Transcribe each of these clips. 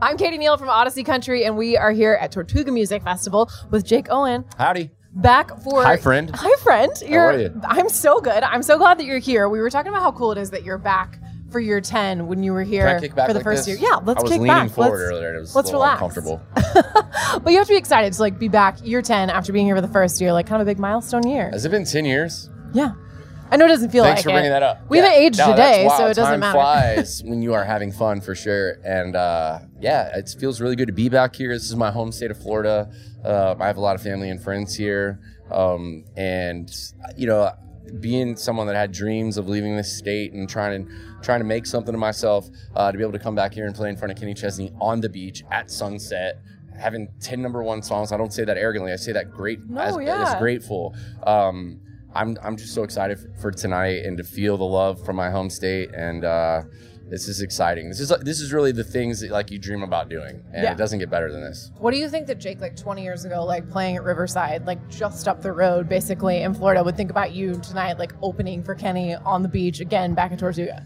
I'm Katie Neal from Audacy Country, and we are here at Tortuga Music Festival with Jake Owen. Howdy. Back for Hi, friend. Hi, friend. You're. are you? I'm so good. I'm so glad that you're here. We were talking about how cool it is that you're back for year 10 when you were here Can I kick back for the like first this? year. Yeah, let's I was kick leaning back. forward let's, earlier. It was let's relax. uncomfortable. But you have to be excited to like be back year 10 after being here for the first year, like kind of a big milestone year. Has it been 10 years? Yeah. I know it doesn't feel. Thanks like for it. bringing that up. We Yeah. haven't aged No, a day, so it doesn't Time matter. flies when you are having fun for sure. And uh, yeah, it feels really good to be back here. This is my home state of Florida. Uh, I have a lot of family and friends here. Um, and, you know, being someone that had dreams of leaving this state and trying to trying to make something of myself, uh, to be able to come back here and play in front of Kenny Chesney on the beach at sunset, having 10 number one songs. I don't say that arrogantly. I say that great No, as, yeah. as grateful. Um, I'm, I'm just so excited for, tonight and to feel the love from my home state. And uh, this is exciting. This is this is really the things that like you dream about doing, and Yeah. it doesn't get better than this. What do you think that Jake, like 20 years ago, like playing at Riverside, like just up the road, basically in Florida, would think about you tonight, like opening for Kenny on the beach again back in Tortuga?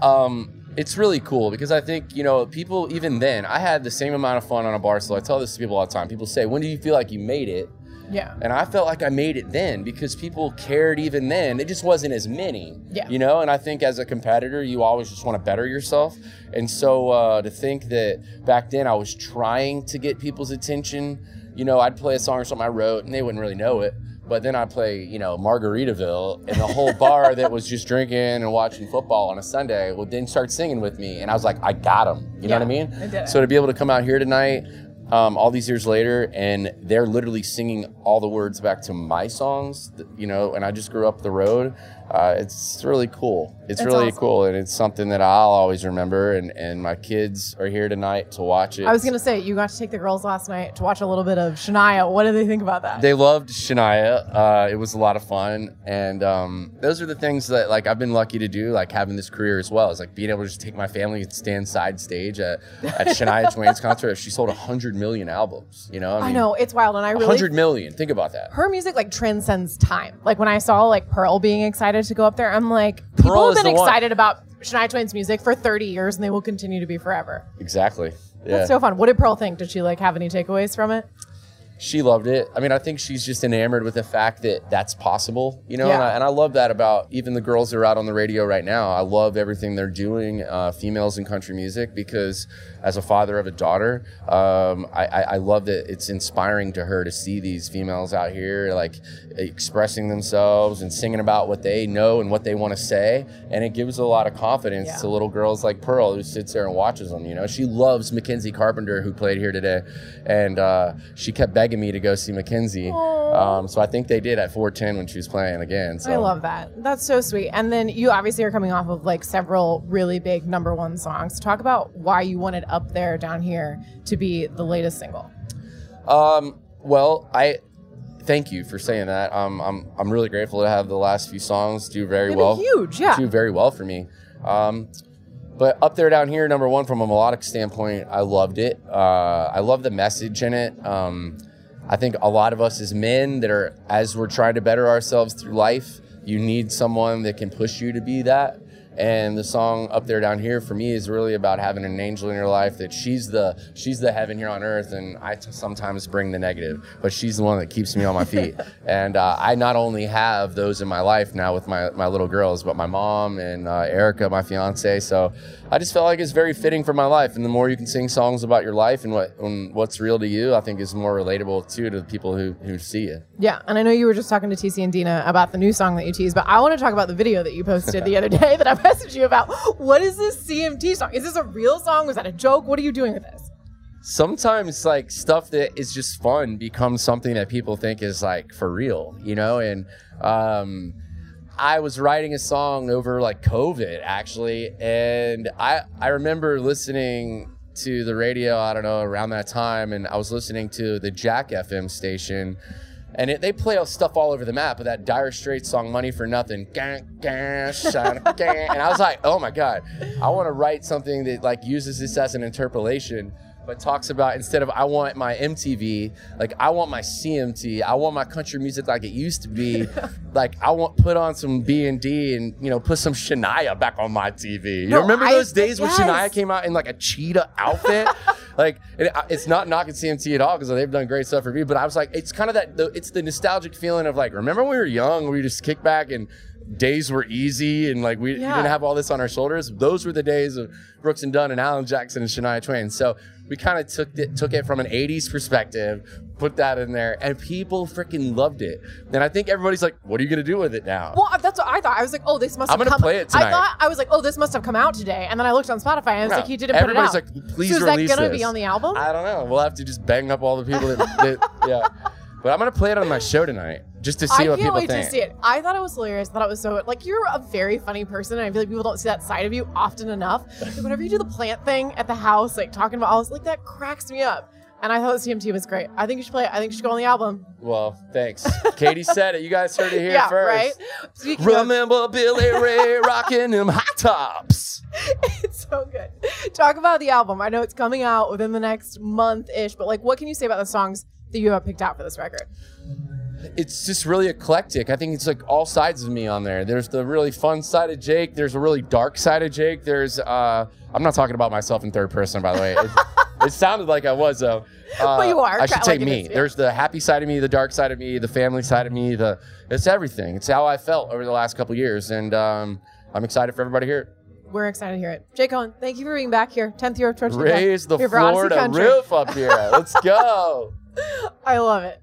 Um, it's really cool because I think you know people even then I had the same amount of fun on a bar stool. I tell this to people all the time. People say, "When do you feel like you made it?" Yeah. And I felt like I made it then because people cared even then. It just wasn't as many. Yeah. You know, and I think as a competitor, you always just want to better yourself. And so uh, to think that back then I was trying to get people's attention, you know, I'd play a song or something I wrote and they wouldn't really know it. But then I'd play, you know, Margaritaville, and the whole bar that was just drinking and watching football on a Sunday would then start singing with me. And I was like, I got them. You know what I mean? I. So to be able to come out here tonight, um, all these years later, and they're literally singing all the words back to my songs, you know, and I just grew up the road. Uh, it's really cool. It's, really awesome. cool, and it's something that I'll always remember. And, and my kids are here tonight to watch it. I was going to say, you got to take the girls last night to watch a little bit of Shania. What did they think about that? They loved Shania. Uh, it was a lot of fun, and um, those are the things that like I've been lucky to do, like having this career as well. Is like being able to just take my family and stand side stage at, at Shania Twain's concert. She sold hundred million albums. You know, I know, it's wild. And I really. hundred million. Think about that. her music like transcends time. Like when I saw like Pearl being excited to go up there, I'm like, people Pearl have been the one. excited about Shania Twain's music for 30 years and they will continue to be forever. Exactly. Yeah. That's so fun. What did Pearl think? Did she like have any takeaways from it? She loved it. I mean, I think she's just enamored with the fact that that's possible, you know. Yeah. And, I, and I love that about even the girls that are out on the radio right now. I love everything they're doing, uh, females in country music, because as a father of a daughter, um, I, I, I love that it's inspiring to her to see these females out here like expressing themselves and singing about what they know and what they want to say, and it gives a lot of confidence Yeah. to little girls like Pearl who sits there and watches them. You know, she loves Mackenzie Carpenter who played here today, and uh, she kept begging me to go see Mackenzie. Um, so I think they did at 410 when she was playing again. So I love that. That's so sweet. And then you obviously are coming off of like several really big number one songs. Talk about why you wanted Up There Down Here to be the latest single. Um, well, I thank you for saying that. Um, I'm I'm really grateful to have the last few songs do very They've well. huge, yeah. do very well for me. Um, but up there, down here, number one from a melodic standpoint, I loved it. Uh, I love the message in it. Um, I think a lot of us as men that are as we're trying to better ourselves through life, you need someone that can push you to be that. And the song up there down here for me is really about having an angel in your life that she's the she's the heaven here on earth, and I t- sometimes bring the negative, but she's the one that keeps me on my feet. and uh, I not only have those in my life now with my my little girls, but my mom and uh, Erica, my fiance. So I just felt like it's very fitting for my life. And the more you can sing songs about your life and what and what's real to you, I think is more relatable too to the people who who see you. Yeah, and I know you were just talking to TC and Dina about the new song that you teased, but I want to talk about the video that you posted the other day that I messaged you about. What is this CMT song? Is this a real song? Was that a joke? What are you doing with this? sometimes like stuff that is just fun becomes something that people think is like for real, you know? And um I was writing a song over like COVID actually, and I I remember listening to the radio, I don't know, around that time, and I was listening to the Jack FM station. And it, they play stuff all over the map, but that Dire Straits song "Money for Nothing," gang, gang, shine, and I was like, "Oh my god, I want to write something that like uses this as an interpolation." but talks about instead of I want my MTV, like I want my CMT, I want my country music like it used to be. like I want put on some B and D and you know put some Shania back on my TV. You No, remember I- those days yes. when Shania came out in like a cheetah outfit? like it, it's not knocking CMT at all because they've done great stuff for me. But I was like, it's kind of that. It's the nostalgic feeling of like, remember when we were young, we just kick back and days were easy and like we Yeah. didn't have all this on our shoulders. Those were the days of Brooks and Dunn and Alan Jackson and Shania Twain. So we kind of took it took it from an 80s perspective, put that in there, and people freaking loved it. And I think everybody's like, what are you gonna do with it now? Well, that's what I thought. I was like, oh, this must I'm have gonna come. play it tonight. I thot I was like, oh, this must have come out today. And then I looked on Spotify and I was No. like, he didn't put it Everybody's out. like, please so is release that gonna be on the album? I don't know. We'll have to just bang up all the people that, that yeah. But I'm gonna play it on my show tonight just to see I what can't wait to see it. I thought it was hilarious. I thought it was so like you're a very funny person, and I feel like people don't see that side of you often enough. Like, whenever you do the plant thing at the house, like talking about all this, like that cracks me up. And I thought the CMT was great. I think you should play it. I think you should go on the album. Well, thanks. Katie said it. You guys heard it here yeah, first. right. Speaking of, Remember Billy Ray rocking them hot tops. it's so good. Talk about the album. I know it's coming out within the next month ish, but like, what can you say about the songs that you have picked out for this record? It's just really eclectic. I think it's like all sides of me on there. There's the really fun side of Jake. There's a really dark side of Jake. There's uh I'm not talking about myself in third person, by the way. It, it sounded like I was though. Uh, Well, you are, I should say like me. is, yeah. There's the happy side of me, the dark side of me, the family side of me. The it's everything. It's how I felt over the last couple years, and um, I'm excited for everybody here. We're excited to hear it. Jake Owen, thank you for being back here. 10th year of Torch Raise the Florida roof up here. Let's go. I love it.